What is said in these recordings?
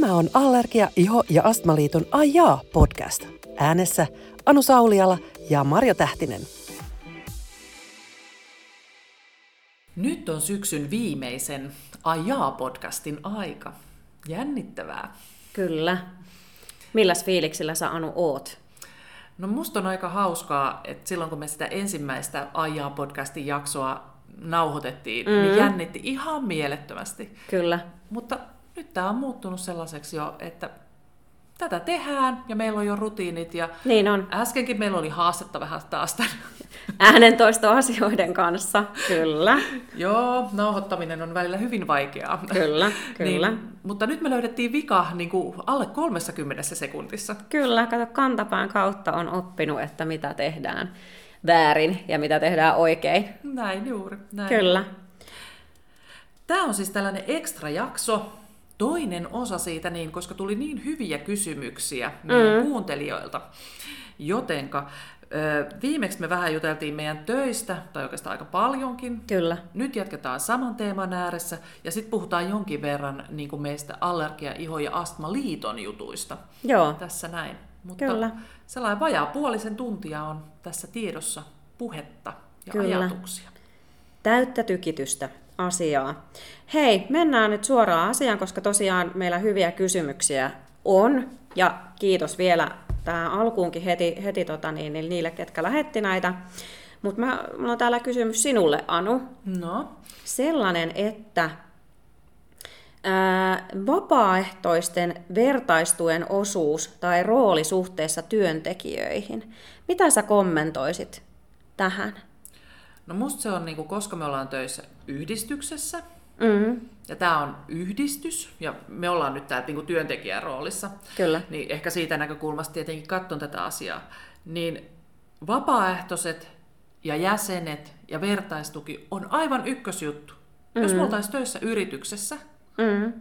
Tämä on Allergia, Iho ja Astmaliiton Ajaa podcast. Äänessä Anu Sauliala ja Marjo Tähtinen. Nyt on syksyn viimeisen Ajaa-podcastin aika. Jännittävää. Kyllä. Milläs fiiliksillä sä Anu oot? No musta on aika hauskaa, että silloin kun me sitä ensimmäistä Ajaa-podcastin jaksoa nauhoitettiin, mm. niin jännitti ihan mielettömästi. Kyllä. Mutta nyt tämä on muuttunut sellaiseksi jo, että tätä tehdään ja meillä on jo rutiinit. Ja niin on. Äskenkin meillä oli haastetta vähän taas tämän äänentoistoasioiden kanssa, kyllä. Joo, nauhoittaminen on välillä hyvin vaikeaa. Kyllä, kyllä. Niin, mutta nyt me löydettiin vika niin kuin alle 30 sekunnissa. Kyllä, kato kantapään kautta on oppinut, että mitä tehdään väärin ja mitä tehdään oikein. Näin juuri. Näin. Kyllä. Tämä on siis tällainen ekstra jakso, toinen osa siitä, niin, koska tuli niin hyviä kysymyksiä meidän mm. kuuntelijoilta. Jotenka viimeksi me vähän juteltiin meidän töistä, tai oikeastaan aika paljonkin. Kyllä. Nyt jatketaan saman teeman ääressä, ja sitten puhutaan jonkin verran niin kuin meistä allergia, iho ja astmaliiton jutuista. Joo. Tässä näin. Mutta Kyllä. sellainen vajaa puolisen tuntia on tässä tiedossa puhetta ja Kyllä. ajatuksia. Täyttä tykitystä asiaa. Hei, mennään nyt suoraan asiaan, koska tosiaan meillä hyviä kysymyksiä on. Ja kiitos vielä tähän alkuunkin heti, heti tota niin, niin niille, ketkä lähetti näitä. Mutta mulla on täällä kysymys sinulle, Anu. No? Sellainen, että ää, vapaaehtoisten vertaistuen osuus tai rooli suhteessa työntekijöihin. Mitä sä kommentoisit tähän? No musta se on, niin kuin, koska me ollaan töissä yhdistyksessä, mm-hmm. ja tämä on yhdistys, ja me ollaan nyt täällä niin työntekijän roolissa, Kyllä. niin ehkä siitä näkökulmasta tietenkin katson tätä asiaa, niin vapaaehtoiset ja jäsenet ja vertaistuki on aivan ykkösjuttu. Mm-hmm. Jos me oltaisiin töissä yrityksessä, mm-hmm.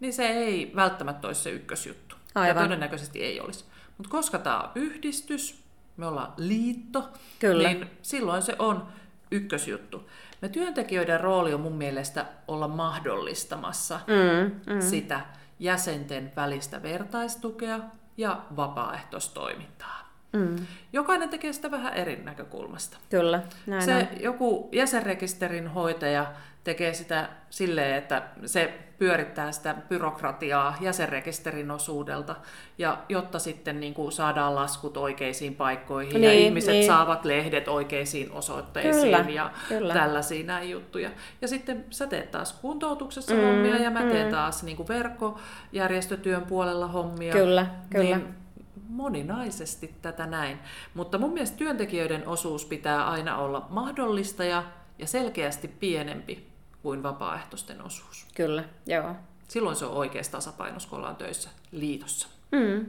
niin se ei välttämättä olisi se ykkösjuttu. Aivan. Ja todennäköisesti ei olisi. Mutta koska tämä on yhdistys, me ollaan liitto, Kyllä. niin silloin se on ykkösjuttu. Me työntekijöiden rooli on mun mielestä olla mahdollistamassa mm, mm. sitä jäsenten välistä vertaistukea ja vapaaehtoistoimintaa. Mm. Jokainen tekee sitä vähän eri näkökulmasta. Kyllä, näin Se on. joku jäsenrekisterin hoitaja tekee sitä silleen, että se pyörittää sitä byrokratiaa jäsenrekisterin osuudelta, ja jotta sitten niin kuin saadaan laskut oikeisiin paikkoihin niin, ja ihmiset niin. saavat lehdet oikeisiin osoitteisiin kyllä, ja kyllä. tällaisia näin juttuja. Ja sitten sä teet taas kuntoutuksessa mm, hommia ja mä teen mm. taas niin kuin verkkojärjestötyön puolella hommia. Kyllä, kyllä. Niin moninaisesti tätä näin. Mutta mun mielestä työntekijöiden osuus pitää aina olla mahdollista ja, ja selkeästi pienempi kuin vapaaehtoisten osuus. Kyllä, joo. Silloin se on oikeassa tasapainossa, kun ollaan töissä liitossa. Mm.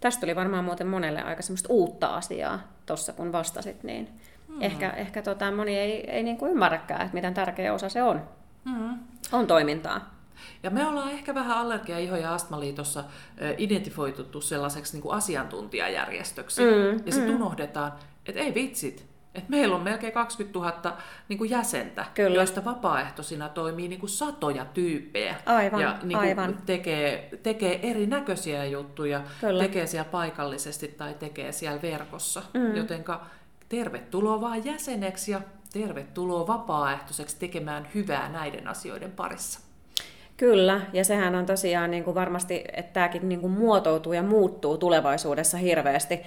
Tästä tuli varmaan muuten monelle aika semmoista uutta asiaa tuossa, kun vastasit, niin mm. ehkä, ehkä tota, moni ei, ei niin kuin ymmärräkään, että miten tärkeä osa se on. Mm. On toimintaa. Ja me ollaan ehkä vähän Allergia-, Iho- ja Astmaliitossa identifoituttu sellaiseksi niin kuin asiantuntijajärjestöksi. Mm, ja sitten mm. unohdetaan, että ei vitsit, että meillä on melkein 20 000 niin kuin jäsentä, Kyllä. joista vapaaehtoisina toimii niin kuin satoja tyyppejä. Aivan, ja niin kuin aivan. Tekee, tekee erinäköisiä juttuja, Kyllä. tekee siellä paikallisesti tai tekee siellä verkossa. Mm. Jotenka tervetuloa vaan jäseneksi ja tervetuloa vapaaehtoiseksi tekemään hyvää näiden asioiden parissa. Kyllä, ja sehän on tosiaan niin kuin varmasti, että tämäkin niin kuin muotoutuu ja muuttuu tulevaisuudessa hirveästi.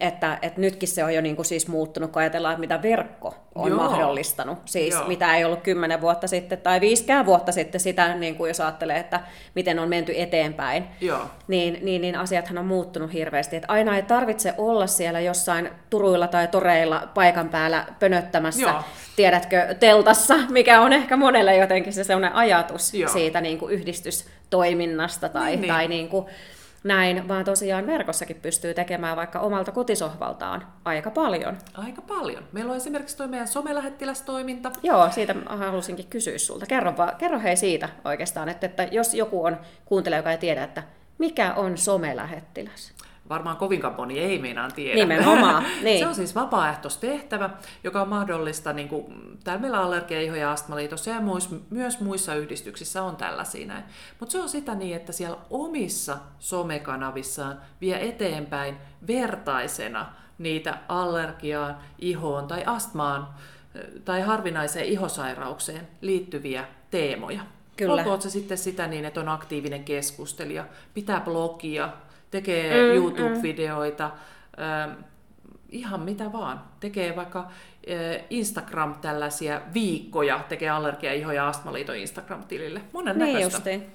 Että, että nytkin se on jo niin kuin siis muuttunut, kun ajatellaan, että mitä verkko on Joo. mahdollistanut. Siis Joo. mitä ei ollut kymmenen vuotta sitten tai viisikään vuotta sitten sitä, niin kuin jos ajattelee, että miten on menty eteenpäin. Joo. Niin, niin, niin asiathan on muuttunut hirveästi. Että aina ei tarvitse olla siellä jossain turuilla tai toreilla paikan päällä pönöttämässä, Joo. tiedätkö, teltassa, mikä on ehkä monelle jotenkin se sellainen ajatus Joo. siitä niin kuin yhdistystoiminnasta tai, Niin, niin. tai niin kuin näin, vaan tosiaan verkossakin pystyy tekemään vaikka omalta kotisohvaltaan aika paljon. Aika paljon. Meillä on esimerkiksi tuo meidän somelähettilästoiminta. Joo, siitä halusinkin kysyä sulta. Kerro, vaan, kerro hei siitä oikeastaan, että, että jos joku on kuuntelija, joka ei tiedä, että mikä on somelähettiläs? Varmaan kovinkaan moni ei meinaan tiedä. Nimenomaan, niin. Se on siis vapaaehtoistehtävä, joka on mahdollista, niin kuin, täällä meillä Allergia, Iho ja Astmaliitossa ja muis, myös muissa yhdistyksissä on tällaisia näin. Mutta se on sitä niin, että siellä omissa somekanavissaan vie eteenpäin vertaisena niitä allergiaan, ihoon tai astmaan tai harvinaiseen ihosairaukseen liittyviä teemoja. Kyllä. Olkoon se sitten sitä niin, että on aktiivinen keskustelija, pitää blogia, tekee mm, YouTube-videoita, mm. äh, ihan mitä vaan. Tekee vaikka äh, Instagram tällaisia viikkoja, tekee allergia, iho ja astmaliiton Instagram-tilille. Monen niin näköistä. Justiin.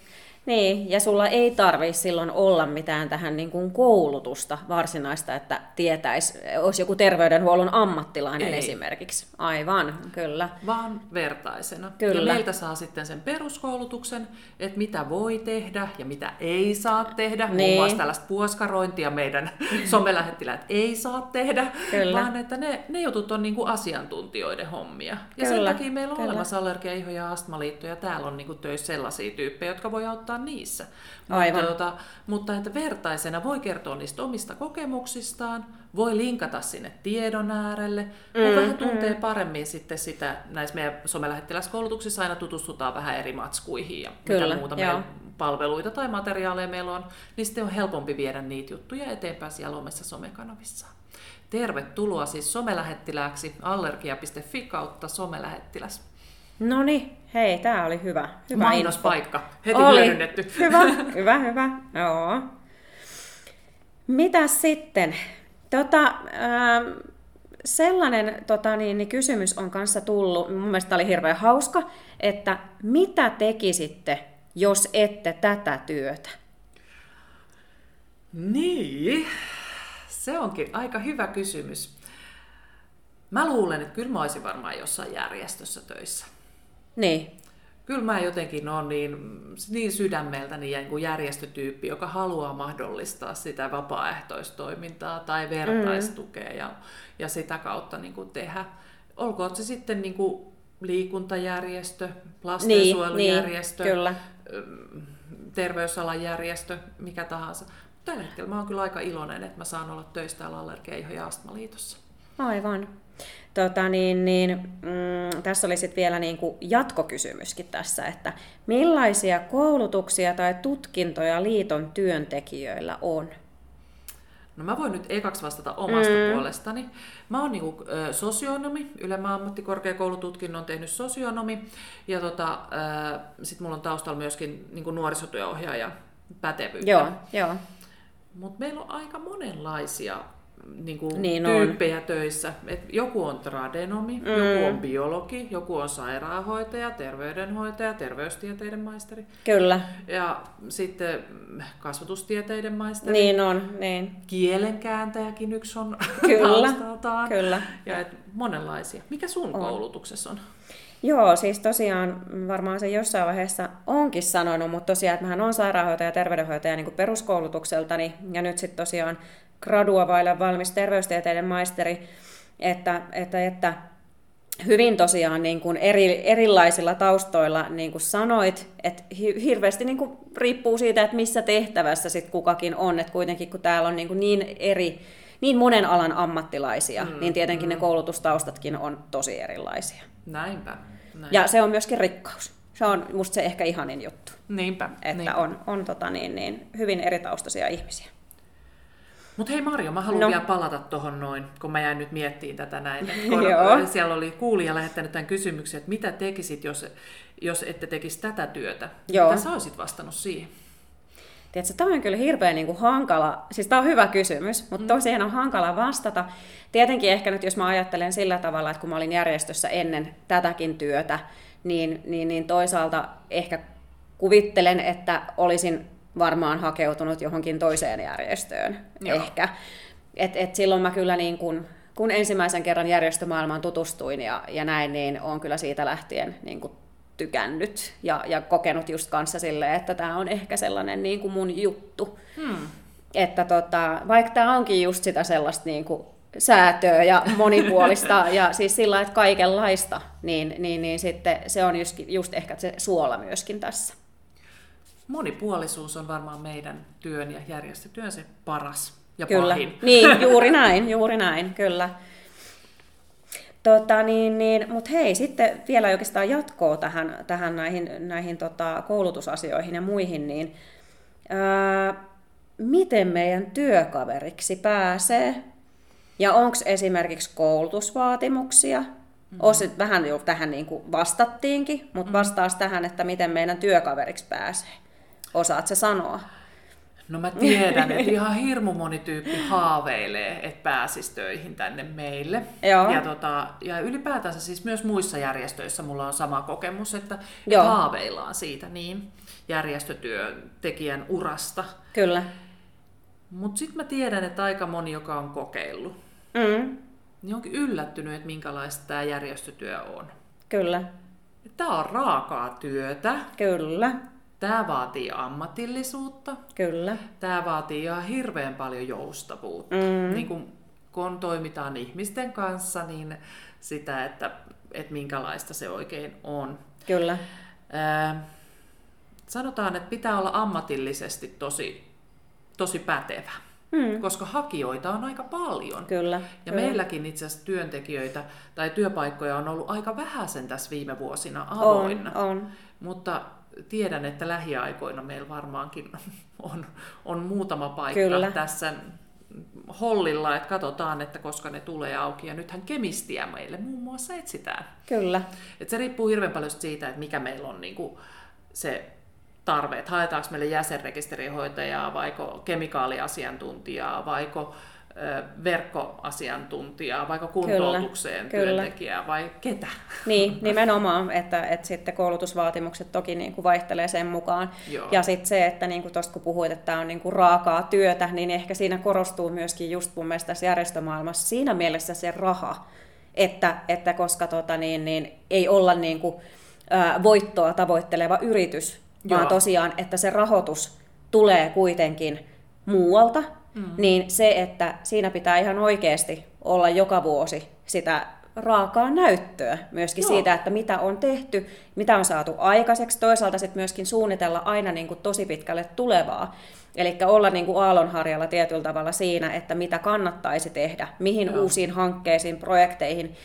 Niin, ja sulla ei tarvi silloin olla mitään tähän niin kuin koulutusta varsinaista, että tietäisi, olisi joku terveydenhuollon ammattilainen ei. esimerkiksi. Aivan, kyllä. Vaan vertaisena. Kyllä. Ja meiltä saa sitten sen peruskoulutuksen, että mitä voi tehdä ja mitä ei saa tehdä. Niin. Muun muassa tällaista puoskarointia meidän somelähettiläät ei saa tehdä, kyllä. vaan että ne, ne jutut on niin kuin asiantuntijoiden hommia. Ja kyllä. sen takia meillä on kyllä. olemassa allergia, iho- ja astmaliitto, ja täällä on niin kuin töissä sellaisia tyyppejä, jotka voi auttaa niissä. Aivan. Mutta, mutta että vertaisena voi kertoa niistä omista kokemuksistaan, voi linkata sinne tiedon äärelle, mm, kun vähän tuntee mm. paremmin sitten sitä, näissä meidän somelähettiläskoulutuksissa aina tutustutaan vähän eri matskuihin ja Kyllä, mitä muuta meidän palveluita tai materiaaleja meillä on, niin sitten on helpompi viedä niitä juttuja eteenpäin siellä omissa somekanavissa. Tervetuloa siis somelähettilääksi allergia.fi kautta somelähettiläs. No niin, hei, tämä oli hyvä. hyvä Mainospaikka, heti oli. hyödynnetty. Hyvä, hyvä, hyvä. Joo. Mitä sitten? Tota, äh, sellainen tota, niin, niin kysymys on kanssa tullut, mun mielestä oli hirveän hauska, että mitä tekisitte, jos ette tätä työtä? Niin, se onkin aika hyvä kysymys. Mä luulen, että kyllä mä olisin varmaan jossain järjestössä töissä. Niin. Kyllä mä jotenkin olen niin, niin sydämeltäni niin järjestötyyppi, joka haluaa mahdollistaa sitä vapaaehtoistoimintaa tai vertaistukea mm. ja, ja sitä kautta niin kuin tehdä. Olkoon se sitten niin kuin liikuntajärjestö, lastensuojelujärjestö, niin, niin, kyllä. terveysalan järjestö, mikä tahansa. Tällä hetkellä mä oon kyllä aika iloinen, että mä saan olla töistä Allergia- ja Astmaliitossa. Aivan. Tota, niin, niin, mm, tässä oli sitten vielä niin kuin jatkokysymyskin tässä, että millaisia koulutuksia tai tutkintoja liiton työntekijöillä on? No mä voin nyt ekaksi vastata omasta mm. puolestani. Mä oon niinku, ö, sosionomi, Ylemmän ammattikorkeakoulututkinnon tehnyt sosionomi, ja tota, sitten mulla on taustalla myöskin niinku nuorisotyöohjaaja pätevyyttä. Joo, joo. Mutta meillä on aika monenlaisia niin kuin niin tyyppejä on. töissä. Et joku on tradenomi, mm. joku on biologi, joku on sairaanhoitaja, terveydenhoitaja, terveystieteiden maisteri. Kyllä. Ja sitten kasvatustieteiden maisteri. Niin on, niin. Kielenkääntäjäkin yksi on Kyllä. Kyllä. Ja et monenlaisia. Mikä sun on. koulutuksessa on? Joo, siis tosiaan varmaan se jossain vaiheessa onkin sanonut, mutta tosiaan, että mähän on sairaanhoitaja ja terveydenhoitaja niin peruskoulutukseltani, ja nyt sitten tosiaan gradua vailla valmis terveystieteiden maisteri, että, että, että hyvin tosiaan niin kuin eri, erilaisilla taustoilla, niin kuin sanoit, että hirveästi niin kuin riippuu siitä, että missä tehtävässä sit kukakin on, että kuitenkin kun täällä on niin, kuin niin eri, niin monen alan ammattilaisia, mm, niin tietenkin mm. ne koulutustaustatkin on tosi erilaisia. Näinpä. Näin. Ja se on myöskin rikkaus. Se on musta se ehkä ihanin juttu. Niinpä. Että niinpä. on, on tota niin, niin, hyvin eritaustaisia ihmisiä. Mutta hei Marjo, mä haluan no. vielä palata tuohon noin, kun mä jäin nyt miettimään tätä näin. Kun siellä oli kuulija lähettänyt tämän kysymyksen, että mitä tekisit, jos, jos ette tekisi tätä työtä. Joo. Mitä sä olisit vastannut siihen? Tiedätkö, tämä on kyllä hirveän niin kuin hankala, siis tämä on hyvä kysymys, mutta mm. tosiaan on hankala vastata. Tietenkin ehkä nyt, jos mä ajattelen sillä tavalla, että kun mä olin järjestössä ennen tätäkin työtä, niin, niin, niin toisaalta ehkä kuvittelen, että olisin varmaan hakeutunut johonkin toiseen järjestöön Joo. ehkä. Et, et silloin mä kyllä niin kun, kun ensimmäisen kerran järjestömaailmaan tutustuin ja, ja näin, niin on kyllä siitä lähtien niin kun tykännyt ja, ja kokenut just kanssa silleen, että tämä on ehkä sellainen niin kuin mun juttu. Hmm. Että tota, vaikka tämä onkin just sitä sellaista niin kuin säätöä ja monipuolista ja siis sillä että kaikenlaista, niin, niin, niin sitten se on just, just ehkä se suola myöskin tässä monipuolisuus on varmaan meidän työn ja järjestötyön se paras ja kyllä. pahin. Niin, juuri näin, juuri näin, kyllä. Tota, niin, niin, Mutta hei, sitten vielä oikeastaan jatkoa tähän, tähän näihin, näihin tota, koulutusasioihin ja muihin, niin ää, miten meidän työkaveriksi pääsee? Ja onko esimerkiksi koulutusvaatimuksia? Mm-hmm. Osit, vähän jo tähän niin kuin vastattiinkin, mutta mm-hmm. vastaas tähän, että miten meidän työkaveriksi pääsee. Osaat se sanoa? No mä tiedän, että ihan hirmu moni tyyppi haaveilee, että pääsisi töihin tänne meille. Joo. Ja, tota, ja ylipäätänsä siis myös muissa järjestöissä mulla on sama kokemus, että Joo. haaveillaan siitä niin järjestötyöntekijän urasta. Kyllä. Mutta sitten mä tiedän, että aika moni, joka on kokeillut, Mm, niin onkin yllättynyt, että minkälaista tämä järjestötyö on. kyllä, Tämä on raakaa työtä, kyllä, tämä vaatii ammatillisuutta, kyllä. Tämä vaatii ihan hirveän paljon joustavuutta. Mm. Niin kun, kun toimitaan ihmisten kanssa, niin sitä, että, että minkälaista se oikein on. Kyllä, Ää, sanotaan, että pitää olla ammatillisesti tosi, tosi pätevä, mm, koska hakijoita on aika paljon. kyllä. Ja kyllä. meilläkin itse asiassa työntekijöitä tai työpaikkoja on ollut aika vähäisen tässä viime vuosina on, avoinna. on. Mutta tiedän, että lähiaikoina meillä varmaankin on, on muutama paikka Kyllä. tässä hollilla, että katsotaan, että koska ne tulee auki. Ja nythän kemistiä meille muun muassa etsitään. Kyllä, Et se riippuu hirveän paljon siitä, että mikä meillä on niin kuin se tarve, että haetaanko meille jäsenrekisterihoitajaa, vaiko kemikaaliasiantuntijaa, vaiko verkkoasiantuntijaa, vaiko kuntoutukseen kyllä. työntekijää vai ketä. niin, nimenomaan, että, että sitten koulutusvaatimukset toki niin kuin vaihtelee sen mukaan. Joo. Ja sitten se, että niin kuin tuosta kun puhuit, että tämä on niin kuin raakaa työtä, niin ehkä siinä korostuu myöskin just mun mielestä tässä järjestömaailmassa siinä mielessä se raha, että, että koska tota, niin, niin, ei olla niin kuin, ää, voittoa tavoitteleva yritys, vaan Joo. tosiaan, että se rahoitus tulee kuitenkin muualta, mm. niin se, että siinä pitää ihan oikeasti olla joka vuosi sitä raakaa näyttöä myöskin Joo. siitä, että mitä on tehty, mitä on saatu aikaiseksi, toisaalta sitten myöskin suunnitella aina niin kuin tosi pitkälle tulevaa. Eli olla niin kuin aallonharjalla tietyllä tavalla siinä, että mitä kannattaisi tehdä, mihin Joo. uusiin hankkeisiin, projekteihin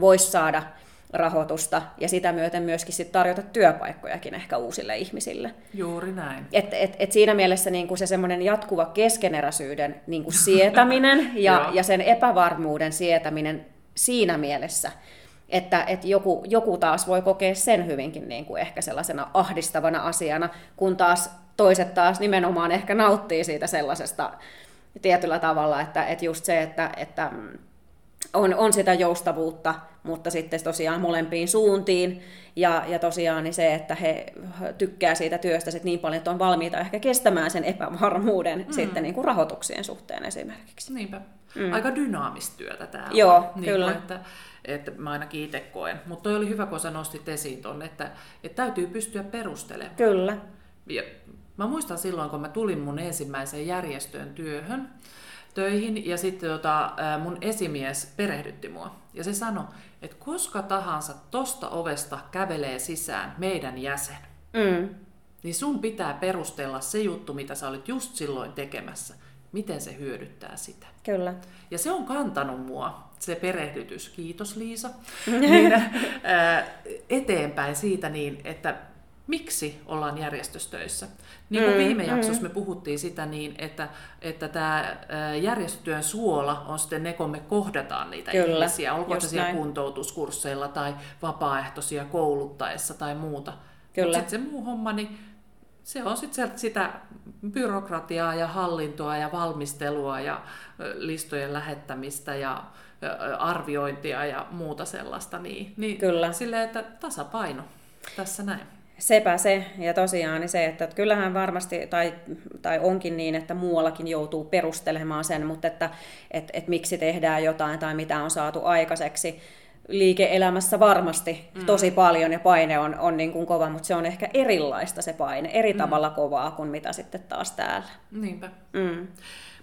voisi saada rahoitusta ja sitä myöten myöskin sit tarjota työpaikkojakin ehkä uusille ihmisille. Juuri näin. Et, et, et siinä mielessä niin kuin se semmoinen jatkuva keskeneräisyyden niin kuin sietäminen ja, ja sen epävarmuuden sietäminen siinä mielessä, että, että joku, joku taas voi kokea sen hyvinkin niin kuin ehkä sellaisena ahdistavana asiana, kun taas toiset taas nimenomaan ehkä nauttii siitä sellaisesta tietyllä tavalla, että, että just se, että, että mm, on, on sitä joustavuutta, mutta sitten tosiaan molempiin suuntiin. Ja, ja tosiaan niin se, että he tykkää siitä työstä sit niin paljon, että on valmiita ehkä kestämään sen epävarmuuden mm. sitten niin kuin rahoituksien suhteen esimerkiksi. Niinpä. Mm. Aika dynaamista työtä tämä Joo, on. Niin kyllä. Että, että mä ainakin itse koen. Mutta toi oli hyvä, kun sä nostit esiin ton, että, että täytyy pystyä perustelemaan. Kyllä. Ja mä muistan silloin, kun mä tulin mun ensimmäiseen järjestöön työhön, töihin, ja sitten tota, mun esimies perehdytti mua. Ja se sanoi, että koska tahansa tosta ovesta kävelee sisään meidän jäsen, Mm. niin sun pitää perustella se juttu, mitä sä olit just silloin tekemässä. Miten se hyödyttää sitä. Kyllä. Ja se on kantanut mua, se perehdytys, kiitos Liisa, niin, ää, eteenpäin siitä niin, että miksi ollaan järjestöstöissä. Niin kuin Mm, viime jaksossa mm. me puhuttiin sitä niin, että, että tämä järjestötyön suola on sitten ne, kun me kohdataan niitä Kyllä, ihmisiä, olkoon se siellä näin. kuntoutuskursseilla tai vapaaehtoisia kouluttaessa tai muuta. Kyllä. Mutta sitten se muu homma, niin se on sitten sitä byrokratiaa ja hallintoa ja valmistelua ja listojen lähettämistä ja arviointia ja muuta sellaista. Niin, niin Kyllä. Silleen, että tasapaino tässä näin. Sepä se, ja tosiaan se, että kyllähän varmasti, tai, tai onkin niin, että muuallakin joutuu perustelemaan sen, mutta että et, et miksi tehdään jotain tai mitä on saatu aikaiseksi. Liike-elämässä varmasti mm. tosi paljon ja paine on, on niin kuin kova, mutta se on ehkä erilaista se paine, eri mm. tavalla kovaa kuin mitä sitten taas täällä. Niinpä. Mm.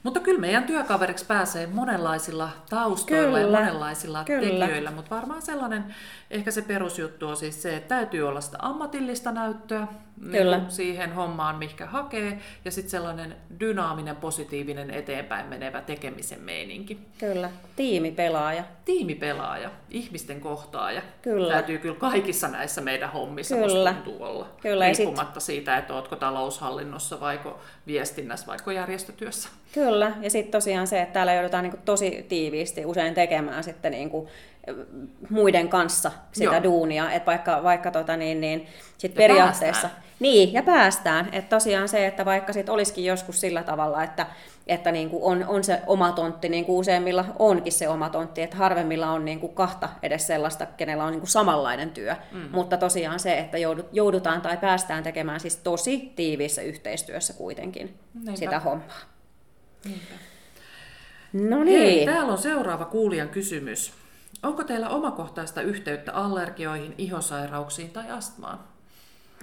Mutta kyllä meidän työkaveriksi pääsee monenlaisilla taustoilla Kyllä, ja monenlaisilla kyllä. tekijöillä, mutta varmaan sellainen, ehkä se perusjuttu on siis se, että täytyy olla sitä ammatillista näyttöä niin Kyllä. kuin siihen hommaan, mikä hakee, ja sitten sellainen dynaaminen, positiivinen, eteenpäin menevä tekemisen meininki. Kyllä, tiimipelaaja. Tiimipelaaja, ihmisten kohtaaja. Kyllä. Täytyy kyllä kaikissa näissä meidän hommissa Kyllä. tuntuu olla. Kyllä, ja sit- Riippumatta siitä, että ootko taloushallinnossa, vaiko viestinnässä, vaiko järjestötyössä. Kyllä, ja sitten tosiaan se, että täällä joudutaan niinku tosi tiiviisti usein tekemään sitten niinku muiden kanssa sitä Joo. duunia, että vaikka, vaikka tota niin, niin sit Ja periaatteessa... päästään. Niin, ja päästään. Että tosiaan se, että vaikka sit olisikin joskus sillä tavalla, että, että niinku on, on se oma tontti, niin kuin useimmilla onkin se oma tontti, että harvemmilla on niinku kahta edes sellaista, kenellä on niinku samanlainen työ. Mm. Mutta tosiaan se, että joudut- joudutaan tai päästään tekemään siis tosi tiiviissä yhteistyössä kuitenkin Niinpä. sitä hommaa. Niinpä. No Hei, niin. täällä on seuraava kuulijan kysymys. Onko teillä omakohtaista yhteyttä allergioihin, ihosairauksiin tai astmaan?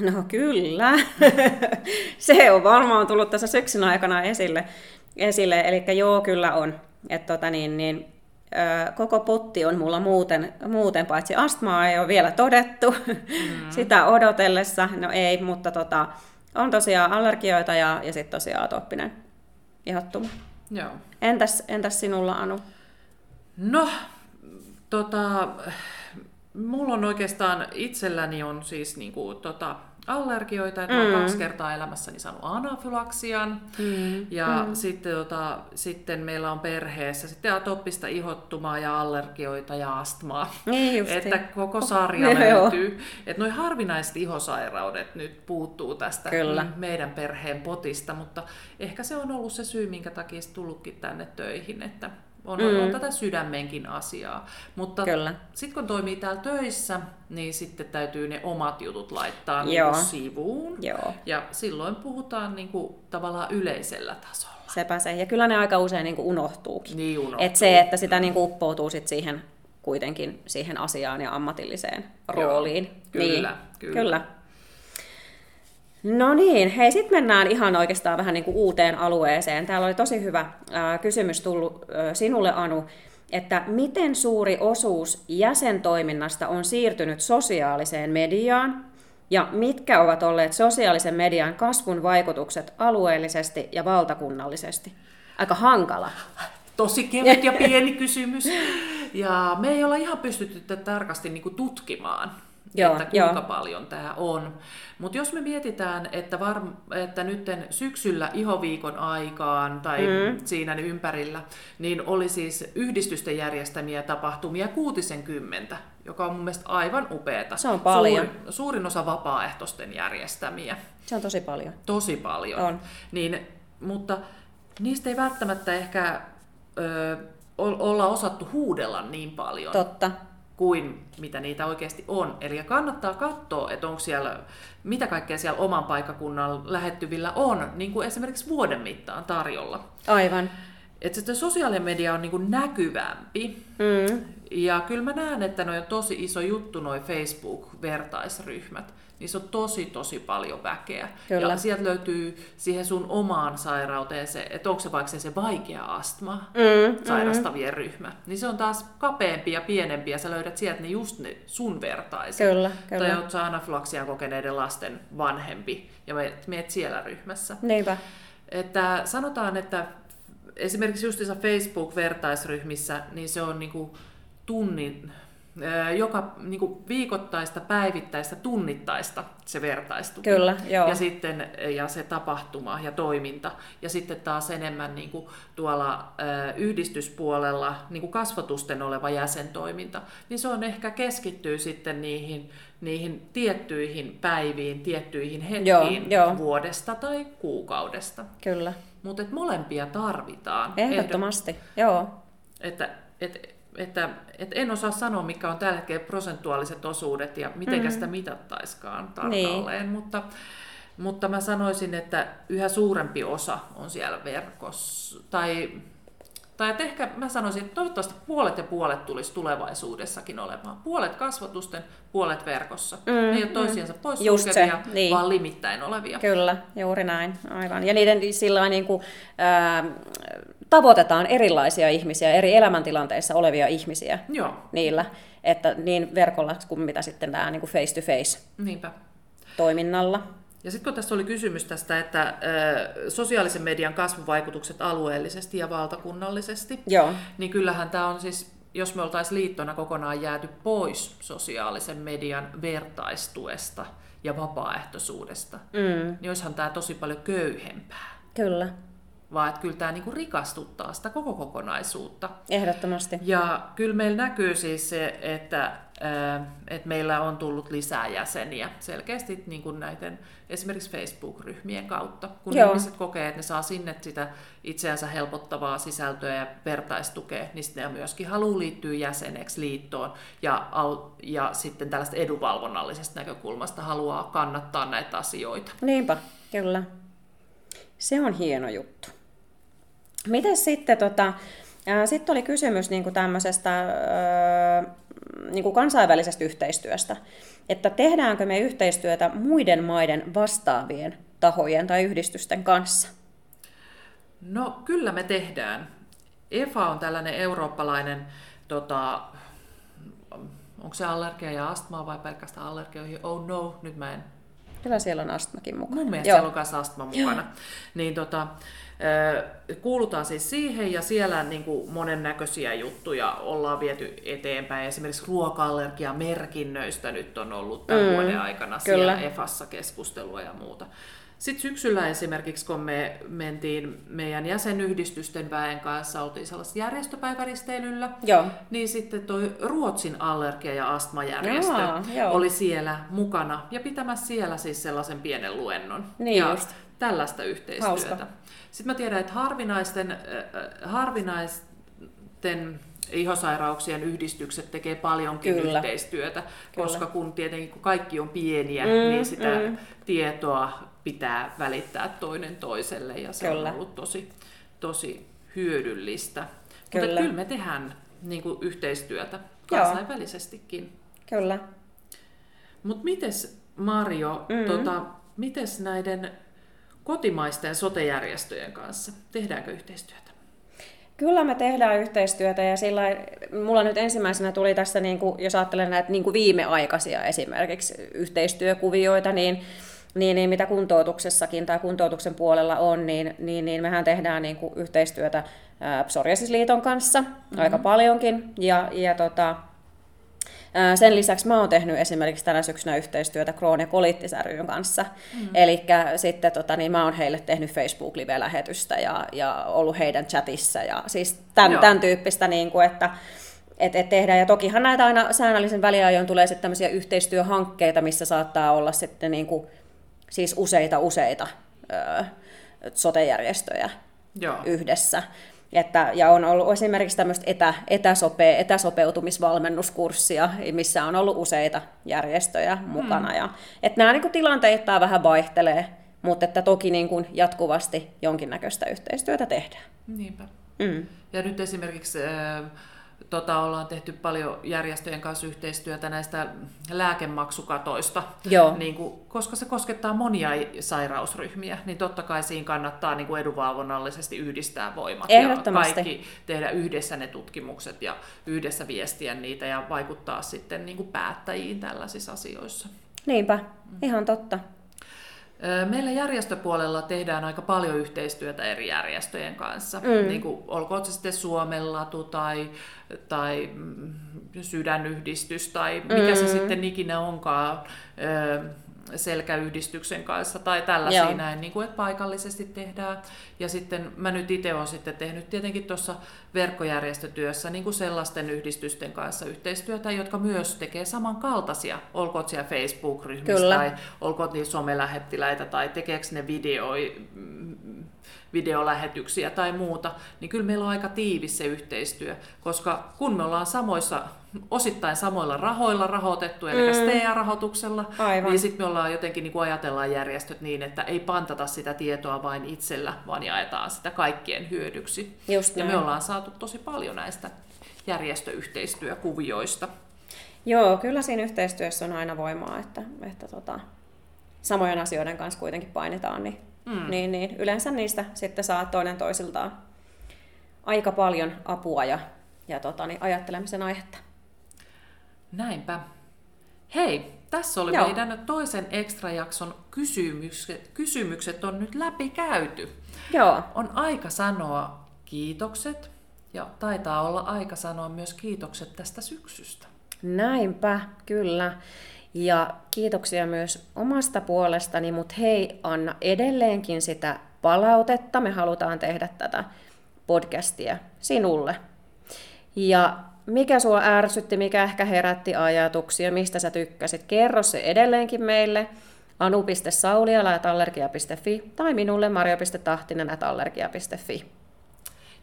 No kyllä. se on varmaan tullut tässä syksyn aikana esille. esille. Eli joo, kyllä on. Et tota niin, niin, koko potti on mulla muuten, muuten, paitsi astmaa ei ole vielä todettu mm. sitä odotellessa. No ei, mutta tota, on tosiaan allergioita ja, ja sitten tosiaan atoppinen ihottuma. Joo. Entäs, entäs sinulla, Anu? No, tota, mulla on oikeastaan itselläni on siis niinku, tota, allergioita, että mm. olen kaksi kertaa elämässäni saanut anafylaksian. Mm. Ja mm. Sitten, tota, sitten meillä on perheessä sitten atoppista ihottumaa ja allergioita ja astmaa. Niin että koko sarja Joo. löytyy. Että noin harvinaiset ihosairaudet nyt puuttuu tästä Kyllä. meidän perheen potista, mutta ehkä se on ollut se syy, minkä takia tullutkin tänne töihin, että on, mm. on tätä sydämenkin asiaa. Mutta sitten kun toimii täällä töissä, niin sitten täytyy ne omat jutut laittaa Joo. niinku sivuun. Joo. Ja silloin puhutaan niinku tavallaan yleisellä tasolla. Sepä se. Ja kyllä ne aika usein niin unohtuukin. Niin unohtuu. Et se, että sitä niin uppoutuu sit siihen kuitenkin siihen asiaan ja ammatilliseen rooliin. kyllä, niin, kyllä. kyllä. No niin, hei, sitten mennään ihan oikeastaan vähän niin kuin uuteen alueeseen. Täällä oli tosi hyvä ää, kysymys tullut ää, sinulle, Anu, että miten suuri osuus jäsentoiminnasta on siirtynyt sosiaaliseen mediaan ja mitkä ovat olleet sosiaalisen median kasvun vaikutukset alueellisesti ja valtakunnallisesti? Aika hankala. Tosi kevyt ja pieni kysymys. Ja me ei olla ihan pystytty tätä tarkasti niinku tutkimaan, Joo, että kuinka joo. paljon tämä on. Mutta jos me mietitään, että, varm- että nyt syksyllä ihoviikon aikaan tai mm. siinä ympärillä, niin oli siis yhdistysten järjestämiä tapahtumia 60, joka on mun mielestä aivan upeeta. Se on paljon. Suurin, suurin osa vapaaehtoisten järjestämiä. Se on tosi paljon. Tosi paljon. On. Niin, mutta niistä ei välttämättä ehkä ö, olla osattu huudella niin paljon Totta. Kuin mitä niitä oikeasti on. Eli kannattaa katsoa, että onko siellä, mitä kaikkea siellä oman paikkakunnan lähettyvillä on, niin kuin esimerkiksi vuoden mittaan tarjolla. Aivan. Että sitten sosiaalinen media on niin kuin näkyvämpi. Mm. Ja kyllä mä näen, että ne on tosi iso juttu, noi Facebook-vertaisryhmät. Niissä on tosi, tosi paljon väkeä. Kyllä. Ja sieltä löytyy siihen sun omaan sairauteen se, että onko se vaikka se, se vaikea astma Mm, sairastavien ryhmä. Niin se on taas kapeampi ja pienempi ja sä löydät sieltä ne just ne sun vertaiset. Kyllä, kyllä. Tai oot sä anafylaksia kokeneiden lasten vanhempi ja meet, meet siellä ryhmässä. Niinpä. Että sanotaan, että esimerkiksi justiinsa Facebook-vertaisryhmissä, niin se on niinku tunnin, ää, joka niinku viikoittaista, päivittäistä, tunnittaista se vertaistuki. Kyllä, joo. Ja sitten ja se tapahtuma ja toiminta. Ja sitten taas enemmän niinku tuolla ää, yhdistyspuolella niinku kasvatusten oleva jäsentoiminta, niin se on ehkä keskittyy sitten niihin, niihin tiettyihin päiviin, tiettyihin hetkiin Joo, joo. vuodesta tai kuukaudesta. Kyllä. Mutta molempia tarvitaan. Ehdottomasti. Joo. Että, että, että, että en osaa sanoa, mikä on tällä hetkellä prosentuaaliset osuudet ja miten mm. sitä mitattaiskaan tarkalleen, niin. mutta, mutta mä sanoisin, että yhä suurempi osa on siellä verkossa, tai Tai että ehkä mä sanoisin, että toivottavasti puolet ja puolet tulisi tulevaisuudessakin olemaan. Puolet kasvatusten, puolet verkossa. Mm, ne ei ole toisiansa pois Just sulkevia, se, niin. vaan limittäin olevia. Kyllä, juuri näin, aivan. Ja niiden sillä niin kuin, ää, tavoitetaan erilaisia ihmisiä, eri elämäntilanteissa olevia ihmisiä Joo, niillä, että niin verkolla kuin mitä sitten tämä niin kuin face-to-face niinpä. toiminnalla. Ja sitten kun tässä oli kysymys tästä, että ö, sosiaalisen median kasvuvaikutukset alueellisesti ja valtakunnallisesti, Joo, niin kyllähän tämä on siis, jos me oltaisiin liittona kokonaan jääty pois sosiaalisen median vertaistuesta ja vapaaehtoisuudesta, mm, niin olisihan tämä tosi paljon köyhempää. kyllä, Vaan että kyllä tämä niinku rikastuttaa sitä koko kokonaisuutta. ehdottomasti. Ja kyllä meillä näkyy siis se, että, ää, että meillä on tullut lisää jäseniä selkeästi niin kuin näiden esimerkiksi Facebook-ryhmien kautta. Kun Joo. ihmiset kokee, että ne saa sinne sitä itseänsä helpottavaa sisältöä ja vertaistukea, niin sitten ne myöskin haluaa liittyä jäseneksi liittoon ja, ja sitten tällaista edunvalvonnallisesta näkökulmasta haluaa kannattaa näitä asioita. Niinpä, kyllä. Se on hieno juttu. Miten sitten, tota, sitten oli kysymys niin kuin tämmöisestä niin kuin kansainvälisestä yhteistyöstä, että tehdäänkö me yhteistyötä muiden maiden vastaavien tahojen tai yhdistysten kanssa? No kyllä me tehdään. EFA on tällainen eurooppalainen, tota, onko se allergia ja astmaa vai pelkästään allergioihin? Oh no, nyt mä en. Kyllä siellä on astmakin mukana. Mun mielestä Joo. siellä on myös astma mukana. Niin tota, kuulutaan siis siihen ja siellä niin kuin monennäköisiä juttuja ollaan viety eteenpäin. Esimerkiksi ruoka-allergiamerkinnöistä nyt on ollut tämän Mm, vuoden aikana kyllä. siellä EFassa keskustelua ja muuta. Sitten syksyllä esimerkiksi, kun me mentiin meidän jäsenyhdistysten väen kanssa, oltiin sellaisessa järjestöpäiväristeilyllä, Joo. niin sitten toi Ruotsin allergia- ja astmajärjestö Jaa, joo. oli siellä mukana ja pitämässä siellä siis sellaisen pienen luennon. Niin ja just. Tällaista yhteistyötä. Hauska. Sitten mä tiedän, että harvinaisten, äh, harvinaisten ihosairauksien yhdistykset tekee paljonkin Kyllä. yhteistyötä, Kyllä. koska kun tietenkin kun kaikki on pieniä, Mm, niin sitä mm. tietoa pitää välittää toinen toiselle ja se Kyllä. on ollut tosi, tosi hyödyllistä. Mutta Kyllä. kyllä me tehdään niin kuin, yhteistyötä Joo. kansainvälisestikin. Kyllä. Mutta mites Mario, Mm. mm. tota, mites näiden kotimaisten sotejärjestöjen kanssa? Tehdäänkö yhteistyötä? Kyllä me tehdään yhteistyötä ja sillä mulla nyt ensimmäisenä tuli tässä, niin kuin, jos ajattelen näitä niin kuin viimeaikaisia esimerkiksi yhteistyökuvioita, niin, niin, niin mitä kuntoutuksessakin tai kuntoutuksen puolella on, niin, niin, niin mehän tehdään niin kuin yhteistyötä Psoriasisliiton kanssa mm-hmm. aika paljonkin ja, ja tota, Sen lisäksi mä oon tehnyt esimerkiksi tänä syksynä yhteistyötä Crohn ja Colitis ryn kanssa. Mm. Eli sitten tota, niin mä oon heille tehnyt Facebook-live-lähetystä ja, ja ollut heidän chatissa. Ja siis tämän, Joo. tämän tyyppistä, niin kuin, että et, et tehdään. Ja tokihan näitä aina säännöllisen väliajoin tulee sitten tämmöisiä yhteistyöhankkeita, missä saattaa olla sitten niin kuin, siis useita useita ö, sotejärjestöjä Joo. yhdessä. Että, ja on ollut esimerkiksi tämmöistä etä, etäsope, etäsopeutumisvalmennuskurssia, missä on ollut useita järjestöjä mukana. Hmm. Ja, että nämä niin tilanteittain vähän vaihtelee, mutta että toki niin kuin jatkuvasti jonkinnäköistä yhteistyötä tehdään. Niinpä. Mm. Ja nyt esimerkiksi äh, tota, ollaan tehty paljon järjestöjen kanssa yhteistyötä näistä lääkemaksukatoista, Joo. niin kuin, koska se koskettaa monia sairausryhmiä, niin totta kai siinä kannattaa niin kuin edunvalvonnallisesti yhdistää voimat ja kaikki tehdä yhdessä ne tutkimukset ja yhdessä viestiä niitä ja vaikuttaa sitten niin kuin päättäjiin tällaisissa asioissa. Niinpä, ihan totta. Meillä järjestöpuolella tehdään aika paljon yhteistyötä eri järjestöjen kanssa. Mm. Niin kuin, olkoon se sitten Suomellatu tai, tai mm, sydänyhdistys tai mikä Mm. se sitten ikinä onkaan selkäyhdistyksen kanssa tai tällaisia Joo. näin, niin kuin, että paikallisesti tehdään. Ja sitten mä nyt itse olen sitten tehnyt tietenkin tuossa verkkojärjestötyössä niin kuin sellaisten yhdistysten kanssa yhteistyötä, jotka myös tekee samankaltaisia, olkoon siellä Facebook-ryhmissä Kyllä. tai olkoon niitä somelähettiläitä tai tekeekö ne videoi, videolähetyksiä tai muuta, niin kyllä meillä on aika tiivis se yhteistyö, koska kun me ollaan samoissa osittain samoilla rahoilla rahoitettu, eli mm. STEA-rahoituksella, Aivan. niin sitten me ollaan jotenkin niin kuin ajatellaan järjestöt niin, että ei pantata sitä tietoa vain itsellä, vaan jaetaan sitä kaikkien hyödyksi. Just ja näin. me ollaan saatu tosi paljon näistä järjestöyhteistyökuvioista. Joo, kyllä siinä yhteistyössä on aina voimaa, että, että tota, samojen asioiden kanssa kuitenkin painitaan, niin, mm. niin, niin yleensä niistä sitten saa toinen toisiltaan aika paljon apua ja, ja tota, niin ajattelemisen aihetta. Näinpä. Hei, tässä oli Joo. meidän toisen ekstrajakson kysymykset. Kysymykset on nyt läpi käyty. Joo, On aika sanoa kiitokset ja taitaa olla aika sanoa myös kiitokset tästä syksystä. näinpä, kyllä. Ja kiitoksia myös omasta puolestani, mutta hei, anna edelleenkin sitä palautetta. Me halutaan tehdä tätä podcastia sinulle. Ja mikä sua ärsytti, mikä ehkä herätti ajatuksia, mistä sä tykkäsit, kerro se edelleenkin meille anu.sauliala.allergia.fi tai minulle mario.tahtinen.allergia.fi.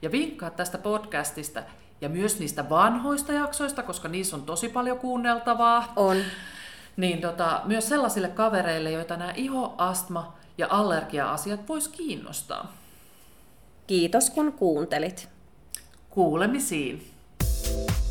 Ja vinkkaa tästä podcastista ja myös niistä vanhoista jaksoista, koska niissä on tosi paljon kuunneltavaa. On. Niin tota, myös sellaisille kavereille, joita nämä iho, astma ja allergia-asiat vois kiinnostaa. Kiitos kun kuuntelit. Kuulemisiin! Peace.